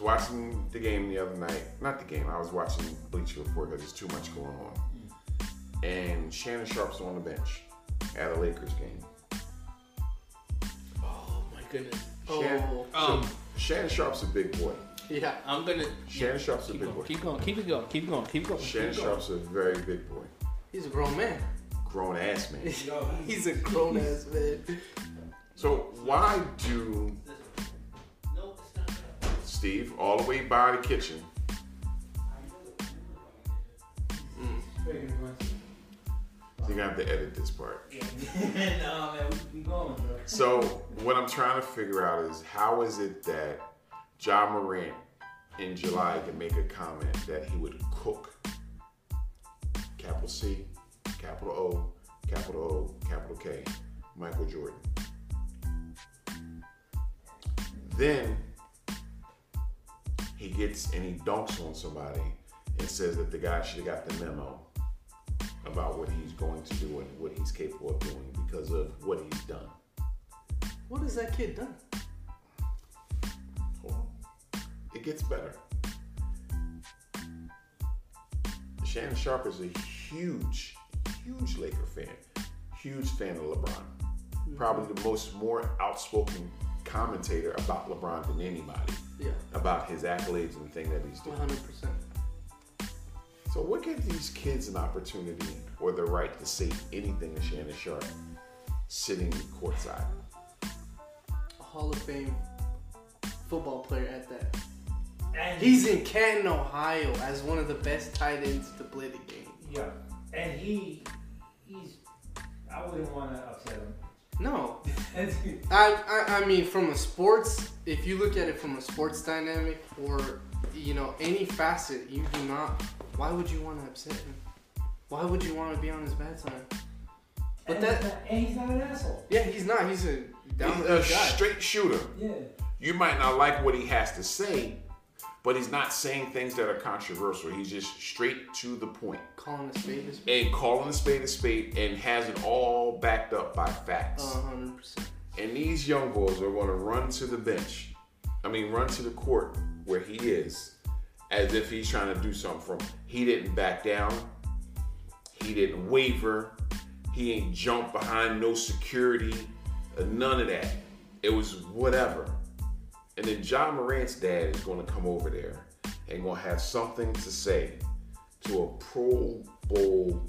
was watching the game the other night. Not the game. I was watching Bleacher Report because there's too much going on. And Shannon Sharpe's on the bench at a Lakers game. Oh my goodness. Shannon, Oh. Um, Shannon Sharpe's a big boy. Yeah. I'm gonna Shannon Sharpe's a big going, boy. keep going, keep it going, keep going, keep going. Shannon keep going. Sharpe's a very big boy. He's a grown man. Grown ass man. Yo, He's a grown ass man. So why do Steve all the way by the kitchen? Mm. Of Winston. You're gonna have to edit this part. nah, man, we going, bro. So what I'm trying to figure out is how is it that Ja Morant in July can make a comment that he would cook capital C, capital O, capital O, capital K, Michael Jordan. Then he gets and he dunks on somebody and says that the guy should have got the memo about what he's going to do and what he's capable of doing because of what he's done. What has that kid done? On. It gets better. Shannon Sharp is a huge, huge Laker fan. Huge fan of LeBron. Mm-hmm. Probably the most more outspoken commentator about LeBron than anybody Yeah. about his accolades and the thing that he's doing. 100%. So what gives these kids an opportunity or the right to say anything to Shannon Sharpe sitting courtside? A Hall of Fame football player at that. And He's in Canton, Ohio, as one of the best tight ends to play the game. yeah, and he, he's. I wouldn't want to upset him. No, I, I I mean from a sports, if you look at it from a sports dynamic or you know any facet, you do not. Why would you want to upset him? Why would you want to be on his bad side? But and, that- he's not, and he's not an asshole. Yeah, he's not. He's a down He's a guy. straight shooter. Yeah. You might not like what he has to say, but he's not saying things that are controversial. He's just straight to the point Calling a spade a spade. and calling a spade a spade and has it all backed up by facts. Hundred percent. And these young boys are going to run to the bench. I mean, run to the court where he is as if he's trying to do something from. He didn't back down. He didn't waver. He ain't jump behind no security. None of that. It was whatever. And then Ja Morant's dad is going to come over there and going to have something to say to a Pro Bowl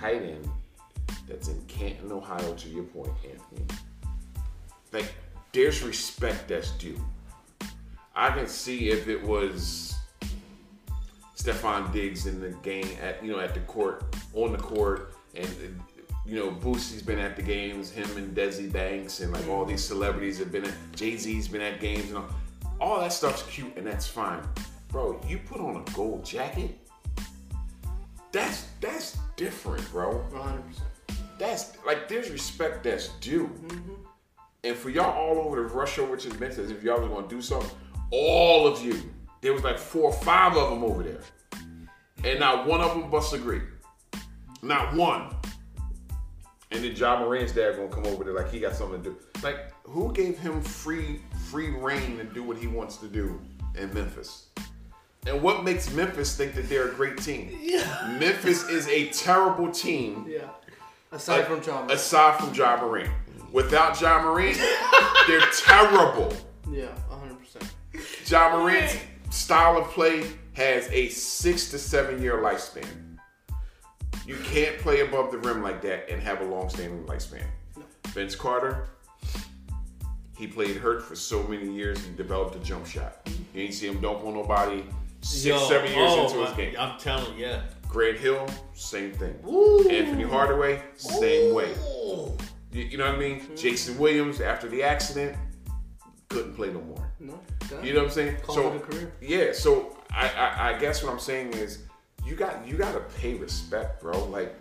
tight end that's in Canton, Ohio, to your point, Anthony. Like, there's respect that's due. I can see if it was Stefon Diggs in the game at you know at the court on the court and you know Boosie's been at the games, him and Desi Banks and like all these celebrities have been at Jay Z's been at games and all, all that stuff's cute and that's fine, bro. You put on a gold jacket, that's that's different, bro. Hundred percent. That's like there's respect that's due. Mm-hmm. And for y'all all over to rush over to the bench as if y'all was gonna do something, all of you, there was like four or five of them over there. And not one of them bust a grape. Not one. And then Ja Morant's dad gonna come over there like he got something to do. Like, who gave him free free reign to do what he wants to do in Memphis? And what makes Memphis think that they're a great team? Yeah. Memphis is a terrible team Yeah. Aside from Ja. aside from Ja Morant. Without Ja Morant, they're terrible. yeah, hundred percent. Ja Morant's style of play has a six to seven year lifespan. You can't play above the rim like that and have a long standing lifespan. Vince Carter, he played hurt for so many years, and developed a jump shot. You ain't see him dunk on nobody six, Yo, seven years oh into his oh, game. I'm telling you, yeah. Grant Hill, same thing. Ooh. Anfernee Hardaway, same way. Oh. You, you know what I mean? Mm-hmm. Jason Williams, after the accident, couldn't play no more. No. You know what I'm saying? Call so a career. yeah, so I, I I guess what I'm saying is you got you got to pay respect, bro. Like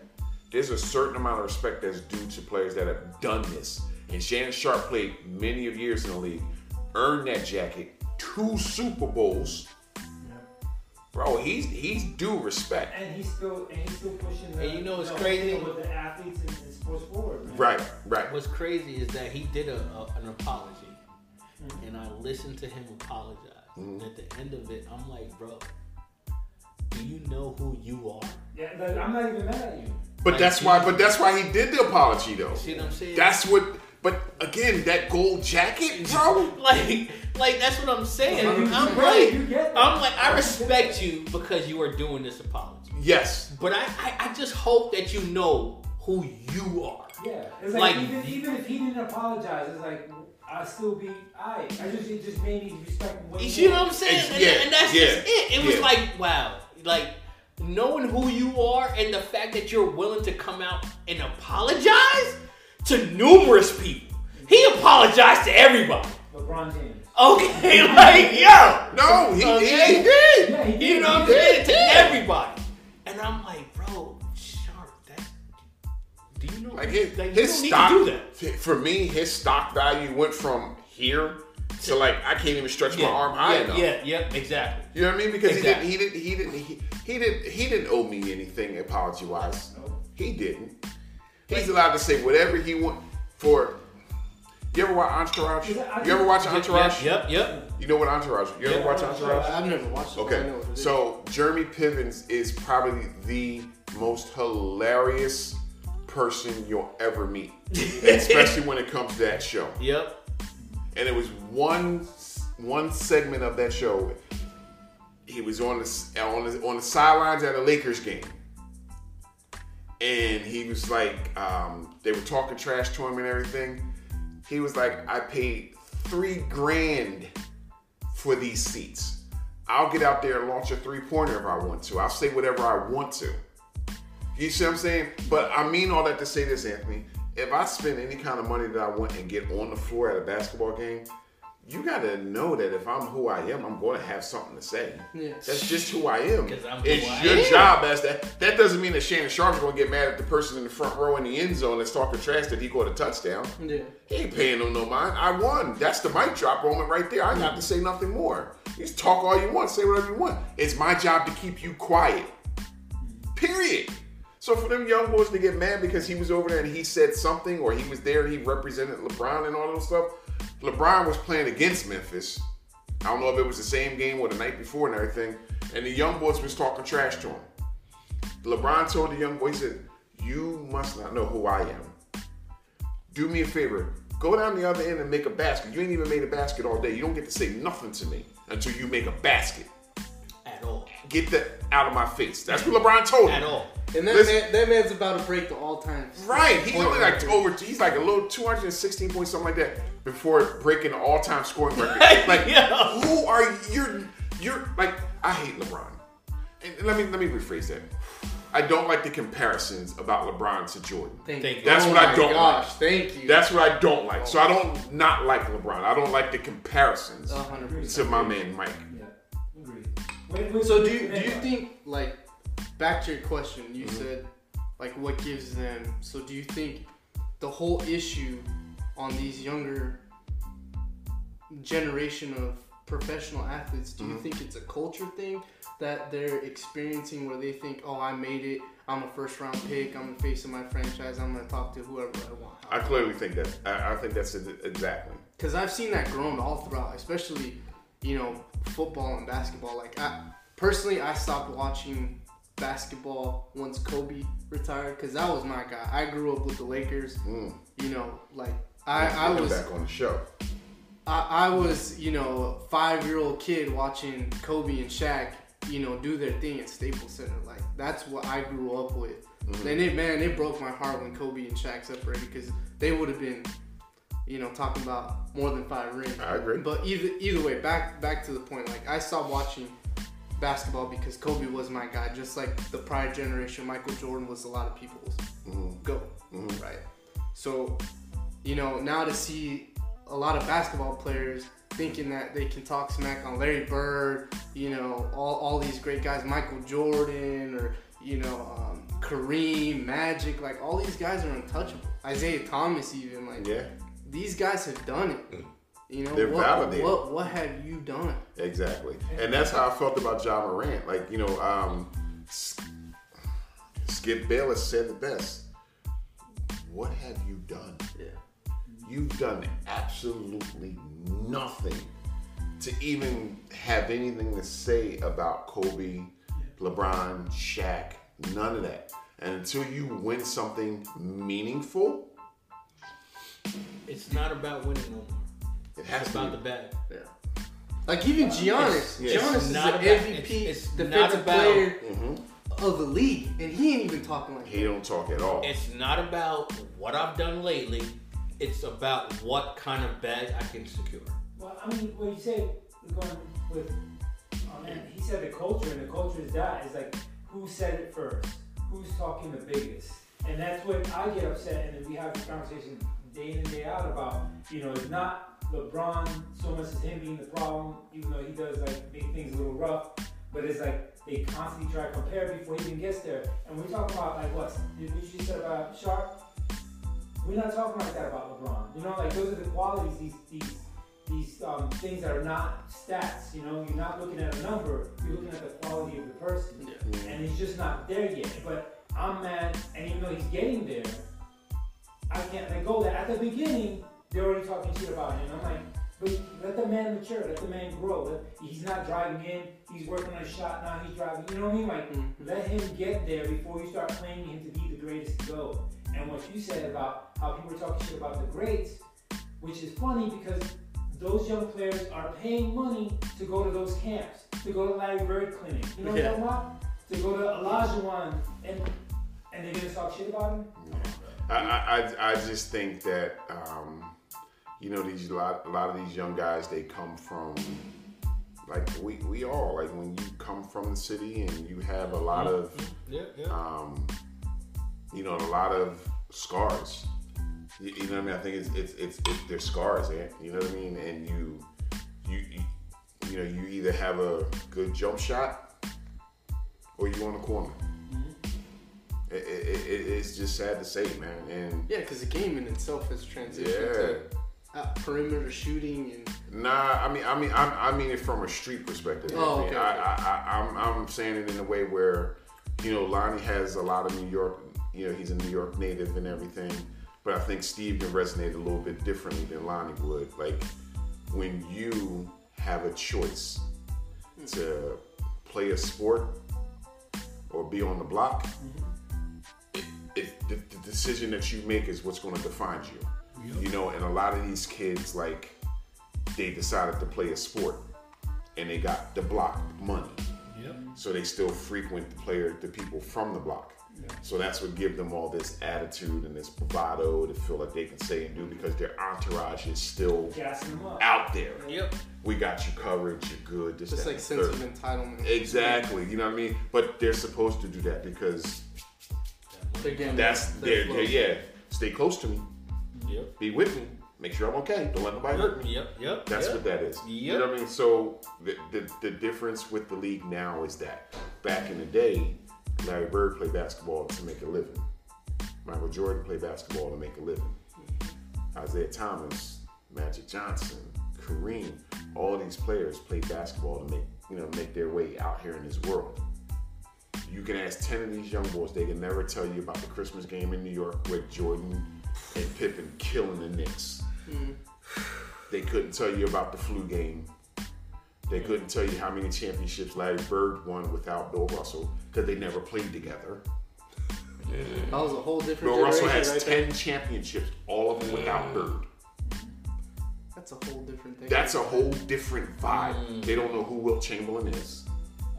there's a certain amount of respect that's due to players that have done this. And Shannon Sharpe played many of years in the league, earned that jacket, two Super Bowls. Bro, he's he's due respect. And he's still and he's still pushing. The, And you know what's the crazy? with the athletes and, and sports forward. Man. Right, right. What's crazy is that he did a, a an apology, and I listened to him apologize, Mhm. At the end of it, I'm like, bro, do you know who you are? Yeah, like, I'm not even mad at you. But Like, that's he- why. But that's why he did the apology though. See what I'm saying? That's what. But again, that gold jacket, bro. like, like that's what I'm saying. I'm get- like, you get that. I'm like, I respect you because you are doing this apology. Yes. But I, I, I just hope that you know who you are. Yeah, it's like, Like- even, even if he didn't apologize, it's like I still be I. I just it just made me respect way You see what. I'm saying? And, yeah, and that's yeah, just it. It was yeah. like, wow, like knowing who you are and the fact that you're willing to come out and apologize to numerous people. He apologized to everybody. LeBron James. Okay, like yo, No, he, Okay. he, he did. Yeah, he did. you know what I'm saying? To everybody, and I'm like, bro, sharp. That do you know? Like his, like, you his don't need stock to do that. for me, his stock value went from here to like I can't even stretch my arm high yeah, enough. yeah, yeah, exactly. You know what I mean? Because Exactly. he didn't. He didn't. He didn't. He, he didn't. He didn't owe me anything apology wise. Nope. He didn't. He's allowed to say whatever he want. For you ever watch Entourage? You ever watch Entourage? Yep, yep. You know what Entourage? You ever Yeah. watch Entourage? I've never watched it. but I know Okay, what it is. so Jeremy Pivens is probably the most hilarious person you'll ever meet, especially when it comes to that show. Yep. And it was one one segment of that show. He was on the on the, on the sidelines at a Lakers game, and he was like, um, they were talking trash to him and everything. He was like, I paid three grand for these seats. I'll get out there and launch a three pointer if I want to. I'll say whatever I want to. You see what I'm saying? But I mean all that to say this, Anthony. If I spend any kind of money that I want and get on the floor at a basketball game, you gotta know that if I'm who I am, I'm going to have something to say. Yeah. That's just who I am. 'Cause I'm who it's I your am. job as that. That doesn't mean that Shannon Sharpe's going to get mad at the person in the front row in the end zone that's talking trash that he caught a touchdown. Yeah. He ain't paying him no mind. I won. That's the mic drop moment right there. I ain't have to say nothing more. You just talk all you want, say whatever you want. It's my job to keep you quiet. Period. So for them young boys to get mad because he was over there and he said something, or he was there, and he represented LeBron and all those stuff. LeBron was playing against Memphis. I don't know if it was the same game or the night before and everything. And the young boys was talking trash to him. LeBron told the young boy, he said, You must not know who I am. Do me a favor. Go down the other end and make a basket. You ain't even made a basket all day. You don't get to say nothing to me until you make a basket. At all. Get that out of my face. That's what LeBron told At all. And that, Listen- man, that man's about to break the all-time. Right. He's only like record. over. He's like a little 216 points, something like that, before breaking the all-time scoring record. Like, Yeah. who are you're you're like? I hate LeBron. And let me let me rephrase that. I don't like the comparisons about LeBron to Jordan. Thank, Thank you. you. That's oh what I oh don't gosh, like. Thank you. That's what I don't like. So I oh. don't not like LeBron. I don't like the comparisons a hundred to my man Mike. Yeah, agreed. Wait, wait, So do you, do you think like back to your question? You Mm-hmm. said like what gives them. So do you think the whole issue on these younger generation of professional athletes? Do you Mm-hmm. think it's a culture thing that they're experiencing where they think, oh, I made it. I'm a first round pick. I'm the face of my franchise. I'm gonna talk to whoever I want. I clearly think that. I, I think that's exactly. Because I've seen that grown all throughout, especially, you know, football and basketball. Like, I personally, I stopped watching basketball once Kobe retired because that was my guy. I grew up with the Lakers. Mm. You know, like I, I was, back on the show. I, I was, you know, a five year old kid watching Kobe and Shaq, you know, do their thing at Staples Center. Like that's what I grew up with. Mm-hmm. And it, man, it broke my heart when Kobe and Shaq separated because they would have been, you know, talking about more than five rings. I agree. But either either way, back back to the point. Like I stopped watching basketball because Kobe was my guy, just like the prior generation. Michael Jordan was a lot of people's Mhm. go, Mhm. right? So, you know, now to see a lot of basketball players thinking that they can talk smack on Larry Bird, you know, all, all these great guys, Michael Jordan, or you know, um, Kareem, Magic, like all these guys are untouchable. Isiah Thomas, even like Yeah, these guys have done it. You know, They're what, validated. what what have you done? exactly. And that's how I felt about Ja Morant. Like you know, um, Skip Bayless said the best. What have you done? Yeah. You've done absolutely nothing to even have anything to say about Kobe, LeBron, Shaq, none of that. And until you win something meaningful, It's not about winning no more. it has It's to about be. the bag. Yeah. Like even Giannis, yes. Giannis It's is not the about- MVP it's- it's not defensive about- player Mhm. of the league, and he ain't even talking like that. He don't talk at all. It's not about what I've done lately. It's about what kind of bag I can secure. Well, I mean, what you say, going with, oh man, he said the culture, and the culture is that. It's like, who said it first? Who's talking the biggest? And that's what I get upset, and then we have this conversation day in and day out about, you know, it's not LeBron so much as him being the problem, even though he does like make things a little rough, but it's like they constantly try to compare before he even gets there. And we talk about like what? Did what you said about Sharpe? We're not talking like that about LeBron. You know, like those are the qualities, these these these um, things that are not stats. You know, you're not looking at a number, you're looking at the quality of the person. And he's just not there yet. But I'm mad, and even though he's getting there, I can't let go of that. At the beginning, they're already talking shit about him. I'm like, but let the man mature, let the man grow. Let, he's not driving in, he's working on a shot now, he's driving. You know what I mean? Like, Mhm. let him get there before you start claiming him to be the greatest to go. And what you said about how people are talking shit about the greats, which is funny because those young players are paying money to go to those camps, to go to Larry Bird clinic. You know what Yeah. I'm talking about? To go to Olajuwon and and they're gonna talk shit about him. I, I, I- just think that um, you know these a lot, a lot of these young guys they come from like we, we all like when you come from the city and you have a lot of Yeah, yeah. um, you know a lot of scars. You, you know what I mean? I think it's it's it's, it's they're scars eh? you know what I mean? And you you you, you know you either have a good jump shot or you on the corner it, it, it, it's just sad to say man and Yeah, because the game in itself has transitioned Yeah. to uh, perimeter shooting and Nah, I mean, I mean, I, I mean it from a street perspective. Oh, I, mean, okay, I, I, I'm, I'm saying it in a way where, you know, Lonnie has a lot of New York. You know, he's a New York native and everything. But I think Steve can resonate a little bit differently than Lonnie would. Like when you have a choice to play a sport or be on the block, it, it, the, the decision that you make is what's going to define you. You know, and a lot of these kids, like, they decided to play a sport and they got the block money. Yep. So they still frequent the player, the people from the block. So that's what give them all this attitude and this bravado to feel like they can say and do because their entourage is still Gassing them up. out there. Yep. We got you covered, you're good. This, just that, like sense third. of entitlement. Exactly, you know what I mean? But they're supposed to do that because They're that's their their, flow. their yeah. Stay close to me, Yep. be with me, make sure I'm okay. Don't let nobody hurt me. Yep. Yep. That's yep. what that is. You know what I mean? So the, the the difference with the league now is that back in the day, Larry Bird played basketball to make a living. Michael Jordan played basketball to make a living. Isiah Thomas, Magic Johnson, Kareem, all these players played basketball to make you know make their way out here in this world. You can ask ten of these young boys; they can never tell you about the Christmas game in New York with Jordan and Pippen killing the Knicks. Hmm. They couldn't tell you about the flu game. They couldn't tell you how many championships Larry Bird won without Bill Russell because they never played together. That was a whole different. Bill Russell has right there. 10 championships, all of them without Bird. That's a whole different thing. That's a whole different vibe. Hmm. They don't know who Wilt Chamberlain is.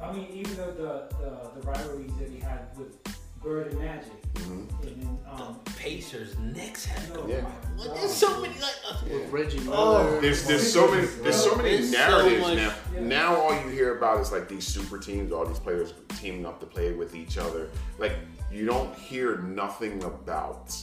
I mean, even though the, the, the rivalries that he had with Bird and Magic, and then, um, Pacers Knicks had to go. Yeah. What? There's so many like. Uh, with Reggie Miller. Oh, There's there's so many there's so many There's so narratives much- now. Yeah. Now all you hear about is like these super teams, all these players teaming up to play with each other. Like you don't hear nothing about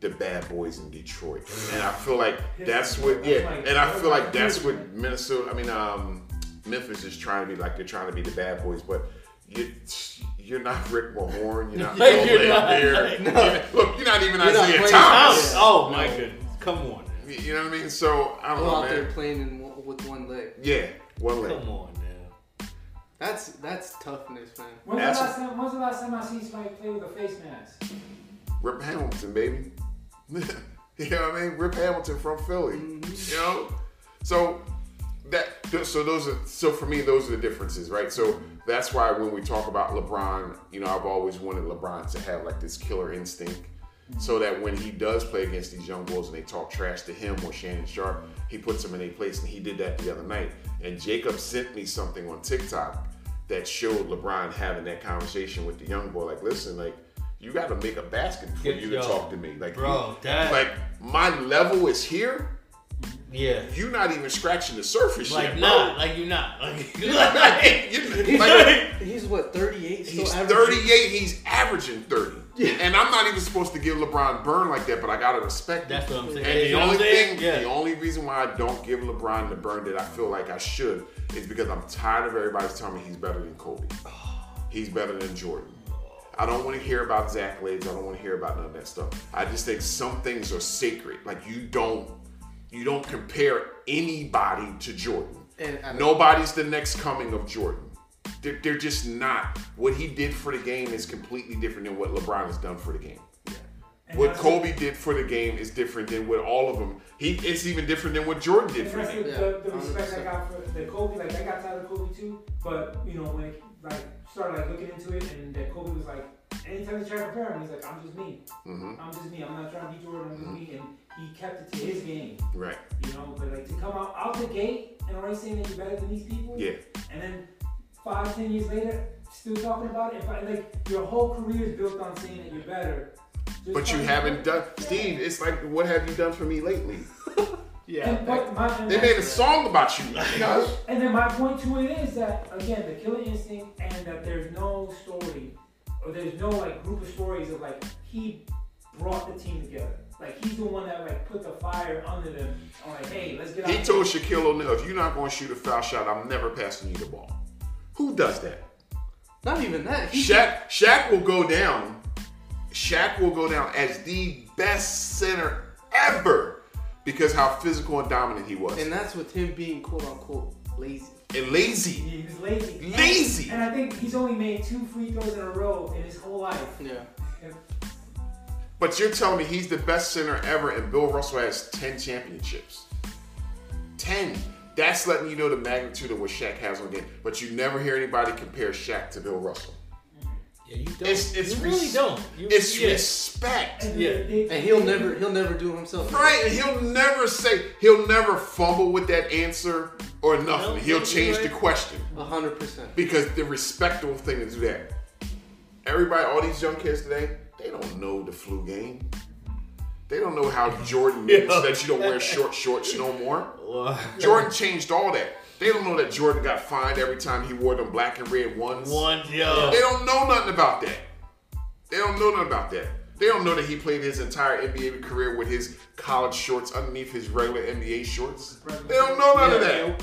the bad boys in Detroit. And I feel like that's what yeah, and I feel like that's what Minnesota I mean um Memphis is trying to be like they're trying to be the bad boys, but you you're not Rick Mahorn, you're not You're Bill not. Laimbeer. You're- Look, you're not even You're not Isiah playing Thomas. Yeah. Oh, oh my goodness! Come on. now. You know what I mean? So I don't Go know, out man. there playing in, one- with one leg. Yeah, one leg. Come on now. That's that's toughness, man. when's the last time? When's the last time I seen somebody play with a face mask? Rip Hamilton, baby. you know what I mean? Rip Hamilton from Philly. Mm-hmm. You know? So that so those are so for me those are the differences, right? So that's why when we talk about LeBron, you know, I've always wanted LeBron to have like this killer instinct, mm-hmm. so that when he does play against these young bulls and they talk trash to him or Shannon Sharpe, he puts them in a place, and he did that the other night. And Jacob sent me something on TikTok that showed LeBron having that conversation with the young boy, like, listen, like. You got to make a basket for you yo, to talk to me, like, bro, you- that- like my level is here. Yeah. You're not even scratching the surface Like yet, not, bro. like you're not. Like, You- He's, like, he's what 38. He's averaging- 38. He's averaging 30. And I'm not even supposed to give LeBron burn like that, but I gotta respect That's it. what I'm saying. And You the only thing, Yeah. the only reason why I don't give LeBron the burn that I feel like I should is because I'm tired of everybody telling me he's better than Kobe. He's better than Jordan. I don't want to hear about his accolades. I don't want to hear about none of that stuff. I just think some things are sacred. Like you don't, you don't compare anybody to Jordan. And I- Nobody's the next coming of Jordan. They're, they're just not. What he did for the game is completely different than what LeBron has done for the game. And What that's Kobe did for the game is different than what all of them. He it's even different than what Jordan did And for the game. the, the, the respect I 100%. got for the Kobe. Like I got tired of Kobe too, but you know when it like started like looking into it, and that Kobe was like, anytime you try to compare him, he's like, I'm just me. hmm I'm just me. I'm not trying to be Jordan. I'm just me. And he kept it to his game, Right. you know. But like to come out out the gate and already saying that you're better than these people, Yeah. and then five, ten years later, still talking about it. And like your whole career is built on saying that you're better. Just But you haven't done, Yeah. Steve. It's like, what have you done for me lately? Yeah. And, but my, and They made a song about you. And then my point to it is that again, the killer instinct, and that there's no story, or there's no like group of stories of like he brought the team together. Like he's the one that like put the fire under them. I'm like, hey, let's get out. He there. told Shaquille O'Neal, if you're not going to shoot a foul shot, I'm never passing you the ball. Who does that? Not even that. He, Shaq, Shaq will go down. Shaq will go down as the best center ever because how physical and dominant he was. and that's with him being quote unquote lazy. And lazy. He was lazy. And- Lazy. And, I think he's only made two free throws in a row in his whole life. Yeah. And But you're telling me he's the best center ever and Bill Russell has 10 championships. 10. That's letting you know the magnitude of what Shaq has on the game. But you never hear anybody compare Shaq to Bill Russell. Yeah, you don't. It's- it's you really res- don't. You, It's yeah. respect. and Yeah. they- they- And he'll never he'll never do it himself. Right, and he'll never say, he'll never fumble with that answer or nothing. He'll you're change the question hundred percent. because the respectable thing to do that. Everybody, all these young kids today, they don't know the flu game. They don't know how Jordan Yeah. said you don't wear short shorts no more. Jordan changed all that. They don't know that Jordan got fined every time he wore them black and red ones. One, yo. They don't know nothing about that. They don't know nothing about that. They don't know that he played his entire NBA career with his college shorts underneath his regular NBA shorts. They don't know none of that.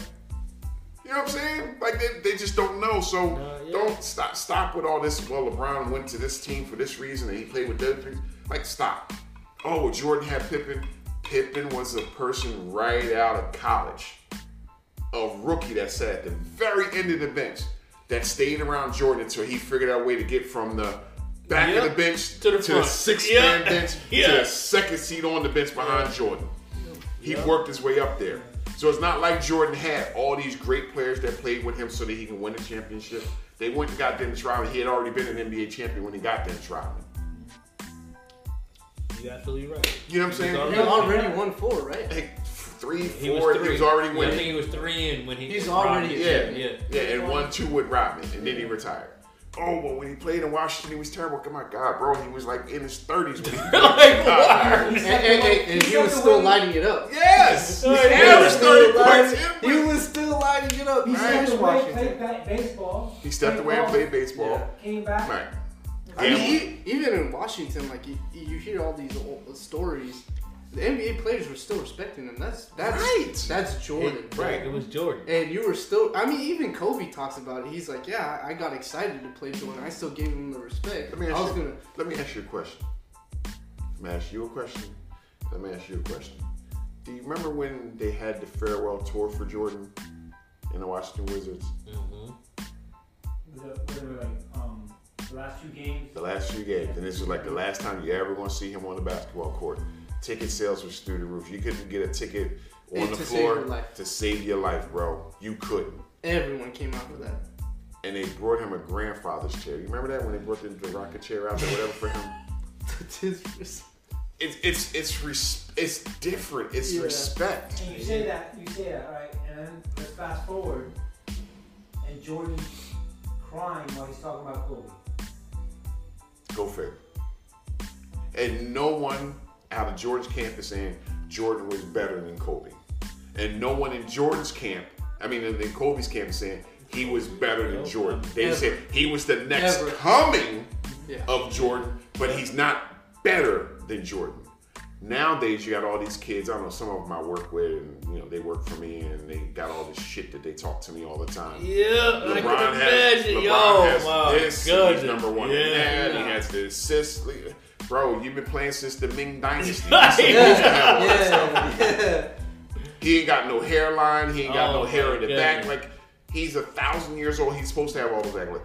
You know what I'm saying? Like they, they just don't know. So No, yeah. don't stop stop with all this. Well, LeBron went to this team for this reason and he played with those things. Like stop. Oh, Jordan had Pippen. Pippen was a person right out of college, a rookie that sat at the very end of the bench that stayed around Jordan until he figured out a way to get from the back of the bench To the front. sixth Yeah. man bench to the second seat on the bench behind Jordan. He Yep. worked his way up there. So it's not like Jordan had all these great players that played with him so that he can win a championship. They went and got Dennis Rodman. He had already been an NBA champion when he got Dennis Rodman. You're absolutely right. You know what I'm saying? He's He already won four, right? Hey, three, He was three. he was already Yeah, I winning. think he was three in when he. He's already- Yeah, yeah. yeah, and one two with Rodman, and then he retired. Oh, well, when he played in Washington, he was terrible. Oh my God, bro, he was like in his thirties when he played. Like, God. And, and, and, and he was still lighting it up. Yes, he He averaged was thirty still points. lighting- He was still lighting it up. He He stepped stepped away, Washington. played baseball. He stepped away and played baseball. Came back. Right. I mean, e- even in Washington, like you, you hear all these old stories. The NBA players were still respecting him. That's that's Right. that's Jordan, Right, it was Jordan. And you were still. I mean, even Kobe talks about it. He's like, "Yeah, I I got excited to play Jordan. I still gave him the respect. Let me I ask was you. gonna. Let me ask you a question. Let me ask you a question. Let me ask you a question. Do you remember when they had the farewell tour for Jordan in the Washington Wizards? hmm Was it, was it like um, the last two games? The last few games, and this was like the last time you ever going to see him on the basketball court. Ticket sales was through the roof. You couldn't get a ticket on And the to floor your life. to save your life, bro. You couldn't. Everyone came out for that. And they brought him a grandfather's chair. You remember that when they brought the, the rocket chair out there, whatever for him? Tis- It's it's it's res- it's different. It's Yeah. respect. And you say that, you say that, right? And then let's fast forward, and Jordan crying while he's talking about Kobe. Go figure. And no one out of George camp is saying Jordan was better than Kobe. And no one in Jordan's camp, I mean in, in Kobe's camp is saying he was better than Jordan. They Ever. said he was the next Ever. coming Yeah. of Jordan, but he's not better than Jordan. Nowadays, you got all these kids. I don't know some of them I work with, and you know they work for me, and they got all this shit that they talk to me all the time. Yeah, I LeBron can has. LeBron Yo, has my this, goodness. he's number one in Yeah. he has the assists. Bro, you've been playing since the Ming Dynasty. Yeah. You're supposed to have all that stuff. yeah, yeah. He ain't got no hairline, he ain't got Oh, no hair in the goodness. back. Like, he's a thousand years old, he's supposed to have all those accolades.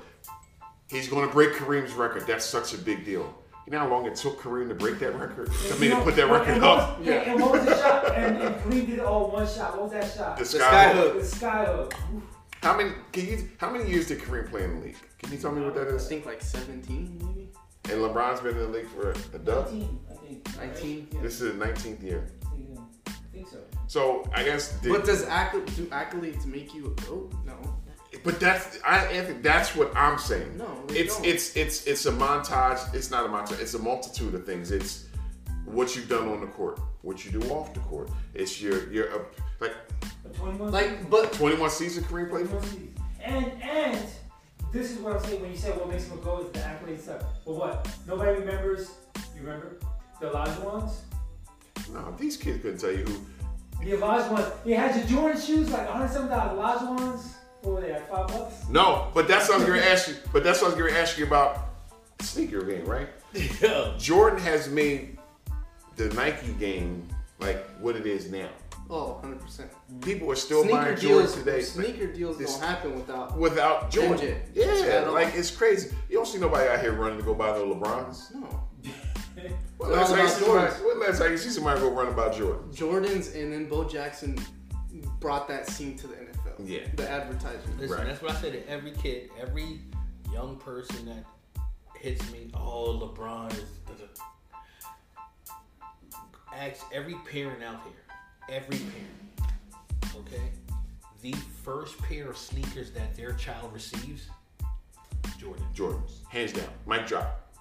He's gonna break Kareem's record. That's such a big deal. You know how long it took Kareem to break that record? I mean, to put that record what up. was- And, and what was the shot? And, and Kareem did all one shot. What was that shot? The The sky. sky hook. hook. The sky hook. How many? Can you? How many years did Kareem play in the league? Can you tell me what that is? I think like 17 maybe. And LeBron's been in the league for a dub. 19, I think. 19? Yeah, This is his 19th year. I think, so. So I guess. Did, But does acc- do accolades make you a goat? No. But that's I, I think that's what I'm saying. No, they it's don't. it's it's it's a montage. It's not a montage. It's a multitude of things. It's what you've done on the court, what you do off the court. It's your your uh, like But 21 Like, but 21 season Kareem played for. 21. And, and, this is what I'm saying when you say what makes him a goat is the accolade stuff. But what? Nobody remembers, you remember? The Olajuwons? No, these kids couldn't tell you who. The Olajuwons. He had your Jordan shoes, like 100 something dollars. Olajuwons, what were they, like five bucks? No, but that's what I was going to ask you. But that's what I was going to ask you about sneaker game, right? Yeah. Jordan has made the Nike game like what it is now. oh, 100 percent. People are still Sneaker buying Jordan deals. today. Sneaker deals This- don't happen without. without Jordan. MJ. Yeah, At like it's crazy. You don't see nobody out here running to go buy no LeBrons. No. What last time you about see somebody, when last time you see somebody go run about Jordan? Jordans and then Bo Jackson brought that scene to the NFL. Yeah. The advertisement. Listen, Right. that's what I say to every kid, every young person that hits me. Oh, LeBron is. da- da." Ask every parent out here, every parent, okay? The first pair of sneakers that their child receives, Jordan. Jordans, hands down. Mic drop.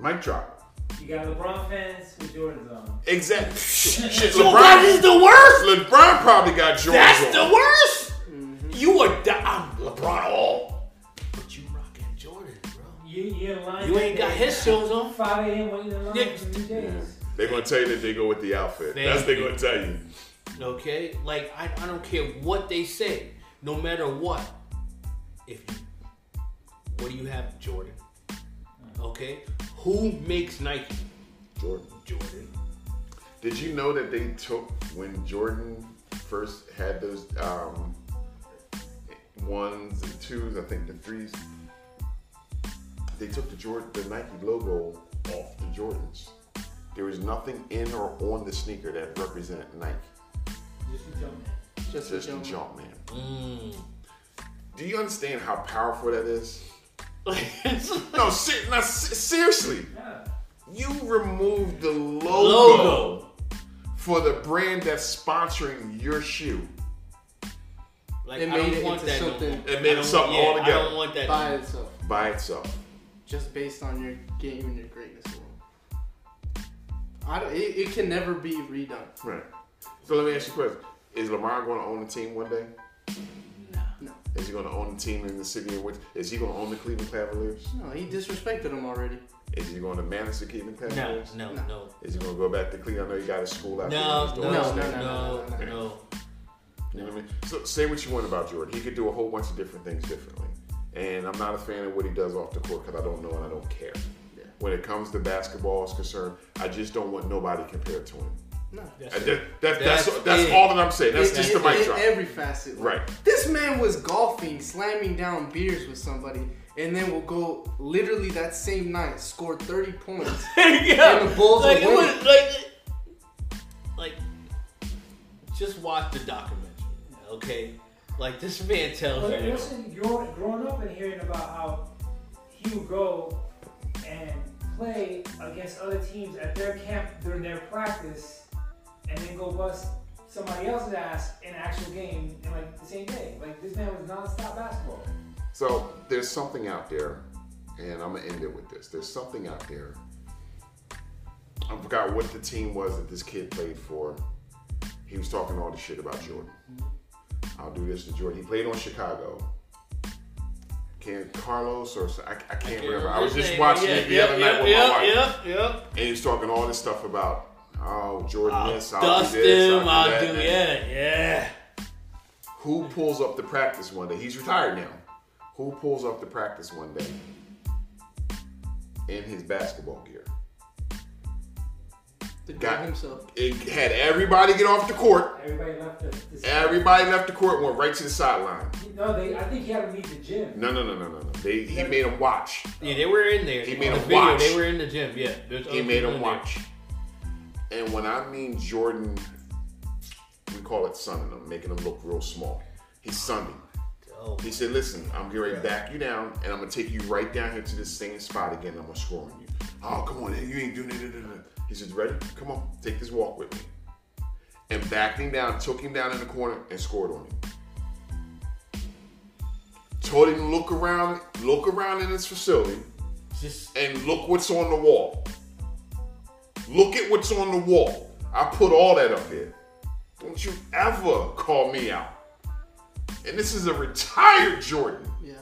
Mic drop. You got LeBron fans with Jordans on. Exactly. Shit, So that is the worst. LeBron probably got Jordans That's on. the worst. Mm-hmm. You are di- I'm LeBron all, but you rocking Jordan, bro. You, you in. You ain't got his shoes on. 5 a.m. waiting in line Yeah. for New They're gonna tell you that they go with the outfit. Thank That's what they're gonna tell you. Okay? Like I, I don't care what they say, no matter what. If you what do you have, Jordan? Okay? Who makes Nike? Jordan. Jordan. Did you know that they took when Jordan first had those um, ones and twos, I think the threes. They took the Jordan, the Nike logo off the Jordans. There is nothing in or on the sneaker that represented Nike. Just a jump man. Just, Just a the jump. jump man. Mm. Do you understand how powerful that is? Like, No, ser- no se- seriously. Yeah. You removed the logo, logo. for the brand that's sponsoring your shoe. Like It I don't made it want into that no something- more. It made it something yeah, altogether. I don't want that. By no itself. by itself. Just based on your game and your greatness alone. I don't, it, it can never be redone. Right. So let me ask you a question: Is Lamar going to own the team one day? Nah. No. Is he going to own the team in the city in which? Is he going to own the Cleveland Cavaliers? No, he disrespected them already. Is he going to manage the Cleveland No, Cavaliers? no, No. no. Is he going to go back to Cleveland? I know he got his school out No, there. no, He's no, no, no, no, no, no. You know what I mean? So say what you want about Jordan. He could do a whole bunch of different things differently. And I'm not a fan of what he does off the court because I don't know and I don't care. Yeah. When it comes to basketball is concerned, I just don't want nobody compared to him. No. That's And that, that, that's That's that's all that I'm saying. That's In- just in- the mic in drop. every facet. Right. This man was golfing, slamming down beers with somebody, and then will go literally that same night score 30 points. yeah. And the Bulls like, will it win. was, like, like, just watch the documentary, okay? Like this man tells But you. listen, growing, growing up and hearing about how he would go and play against other teams at their camp during their practice, and then go bust somebody else's ass in an actual game in like the same day. Like this man was non-stop basketball. So there's something out there, and I'm gonna end it with this. There's something out there. I forgot what the team was that this kid played for. He was talking all the shit about Jordan. I'll do this to Jordan. He played on Chicago. Can't Carlos or I, I can't remember. I was just watching yeah, it the yeah, other night yeah, with yeah, my wife, Yeah, yeah. and he's talking all this stuff about oh Jordan I'll this, I'll dust do this, him. I'll that, do yeah, yeah. Who pulls up the practice one day? He's retired now. Who pulls up the practice one day in his basketball gear? The guy Got- himself. It had everybody get off the court. Everybody left the. the Everybody left the court, went right to the sideline. No, they. I think he had to leave the gym. No, no, no, no, no, no. They, he made them watch. Yeah, they were in there. He made the him video, watch. They were in the gym. Yeah, He made people them in there. And when I mean Jordan, we call it sunning them, making him look real small. He sunned him. He said, "Listen, I'm getting ready to back you down, and I'm gonna take you right down here to this same spot again. I'm gonna score on you. Oh, come on, you ain't doing it." He said, "Ready? Come on, take this walk with me." And backed him down, took him down in the corner, and scored on him. Told him to look around, look around in his facility, just and look what's on the wall. Look at what's on the wall. I put all that up there. Don't you ever call me out. And this is a retired Jordan. Yeah.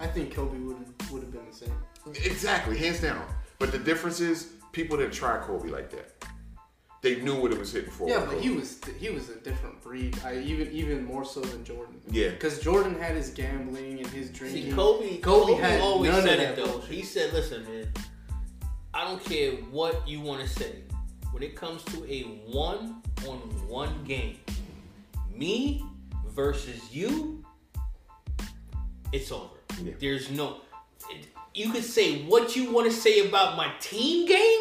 I think Kobe would would have been the same. Exactly, hands down. But the difference is people didn't try Kobe like that. They knew what it was hitting for. Yeah, but Kobe. he was he was a different breed. I even even more so than Jordan. Yeah. Because Jordan had his gambling and his drinking. see Kobe. Kobe Kobe, had always none of said that it though. bullshit. He said, "Listen, man, I don't care what you want to say. When it comes to a one-on-one game, me versus you, it's over. Yeah. There's no. It, you can say what you want to say about my team game,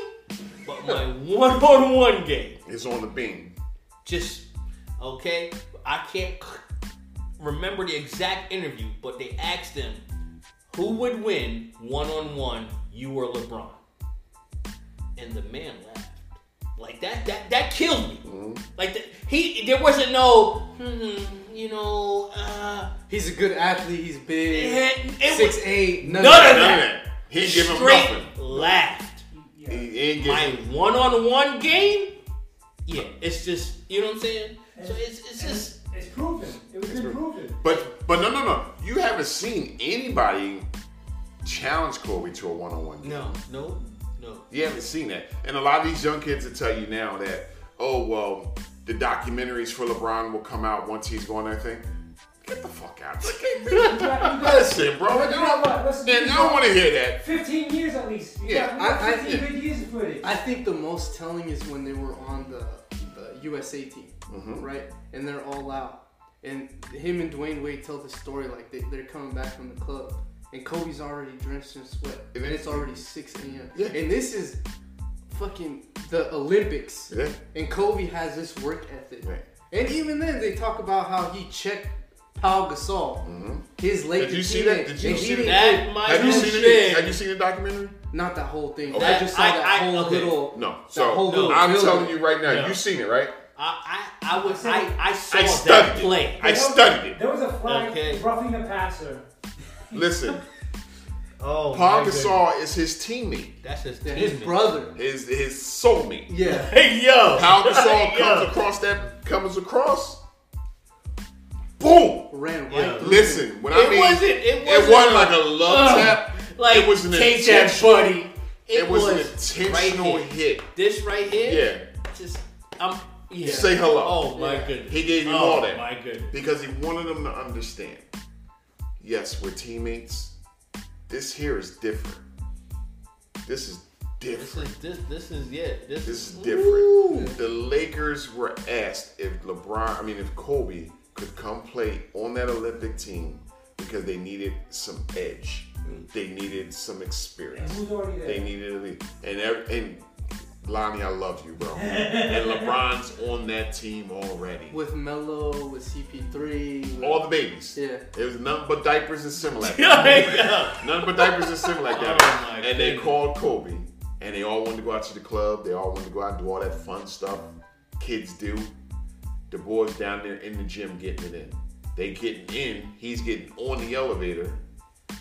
but my one-on-one game." It's on the beam. just okay. I can't remember the exact interview, but they asked him who would win one on one, you or LeBron, and the man laughed. Like that, that, that killed me. Like that, he, there wasn't no, hmm, you know, uh, He's a good athlete. He's big. it, it Six was eight. None, None of of that. that. He ain't give him straight nothing. laughed. Yeah. He ain't give My one on one game, yeah, it's just, you know what I'm saying. So it's, it's just. It's proven. It was been proven. But but no no no. You haven't seen anybody challenge Kobe to a one on one. No, no, no. You haven't seen that. And a lot of these young kids will tell you now that, oh, well, the documentaries for LeBron will come out once he's going that thing. Get the fuck out. You got- you got- Listen, bro. You know what? Listen, you I don't want to hear that. 15 years at least. You Yeah, got, you got I- I- 15 good years of footage. I think the most telling is when they were on the, the USA team, Mm-hmm. right? And they're all out. And him and Dwyane Wade tell the story like they, they're coming back from the club. And Kobe's already drenched in sweat. And And it's already 6 a.m. Yeah. And this is fucking the Olympics. Yeah. And Kobe has this work ethic. Right. And even then, they talk about how he checked Paul Gasol, his late Mm-hmm. Did you see that? Did you see didn't that? get- Have you seen it? Have you seen the documentary? Not that whole thing. Okay. I just saw I- that I- whole okay. little. No. So whole little I'm building. telling you right now, No. you've seen it, right? I, I, I was, I, I saw I that studied play. it. I studied it. There was a flag Okay. roughing the passer. Listen, Oh, Paul my. Gasol is his teammate, That's his teammate. his brother. his his soulmate. Yeah. Hey yo, Paul Gasol Yo. comes across that comes across. Boom. Ran right Yeah. Listen, when I It mean wasn't. It it wasn't, wasn't like a love Ugh. tap. Like it was an take that, buddy. It, It was, an was intentional right hit. This right here. Yeah. Just I'm. Yeah. Say hello. Oh my Yeah. goodness. He gave him oh, all that. my goodness. because he wanted them to understand. Yes, we're teammates. This here is different. This is This different. is this. This is yeah. This, This is Ooh. different. The Lakers were asked if LeBron, I mean, if Kobe could come play on that Olympic team because they needed some edge. Mm. They needed some And experience. who's already there? They needed. And, and Lonnie, I love you, bro. and LeBron's on that team already. With Melo, with CP3. With, All the babies. yeah. It was nothing but diapers and Similac. Yeah. Nothing but diapers and Similac. that Oh, my and they called Kobe, and they all wanted to go out to the club. They all wanted to go out and do all that fun stuff kids do. The boys down there in the gym getting it in. They getting in. He's getting on the elevator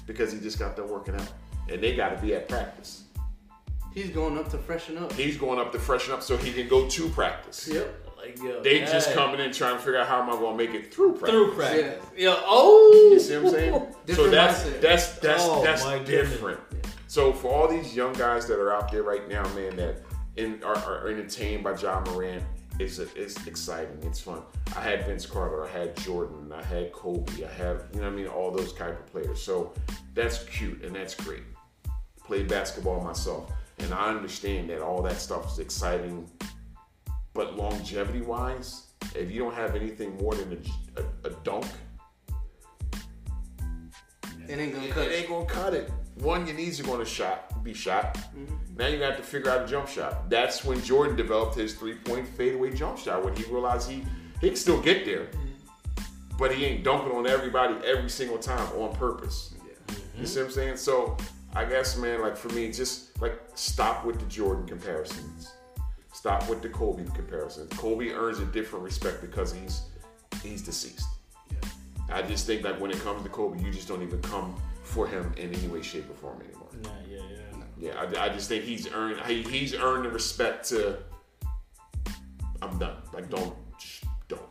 because he just got done working out, and they got to be at practice. He's going up to freshen up. He's going up to freshen up so he can go to practice. Yep. Like, yo, They just coming in trying to figure out how am I going to make it through practice. through practice. Yo, oh, You see what I'm saying? so that's mindset. that's that's Oh, that's my goodness. different. So for all these young guys that are out there right now, man, that in, are, are entertained by Ja Morant, it's a, it's exciting. It's fun. I had Vince Carter, I had Jordan, I had Kobe, I have you know what I mean, all those type of players. So that's cute and that's great. Played basketball myself, and I understand that all that stuff is exciting. But longevity wise, if you don't have anything more than a, a, a dunk, It ain't gonna cut it it. ain't gonna cut it. One, your knees are gonna shot, be shot. Mm-hmm. Now you have to figure out a jump shot. That's when Jordan developed his three-point fadeaway jump shot when he realized he he can still get there, but he ain't dunking on everybody every single time on purpose. You see what I'm saying? So I guess, man, like for me, just like stop with the Jordan comparisons. Stop with the Kobe comparisons. Kobe earns a different respect because he's he's deceased. I just think like when it comes to Kobe, you just don't even come for him in any way, shape, or form anymore. Nah, yeah, yeah. Yeah, I, I just think he's earned he, he's earned the respect to. I'm done. Like don't just don't.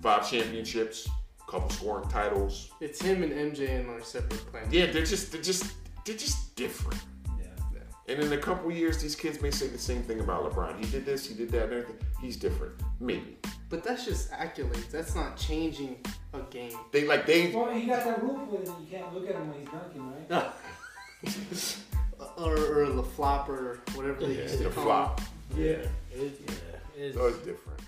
Five championships, couple scoring titles. It's him and MJ and our separate planets. Yeah, they're just they're just they're just different. Yeah. And in a couple years, these kids may say the same thing about LeBron. He did this, he did that, and everything. He's different. Maybe But that's just accolades. That's not changing a game. they like they Well, he got that roof with him. You can't look at him when he's dunking, right? or, or the flop or whatever they used to the call flop. Yeah. It, yeah. It's, So it's different.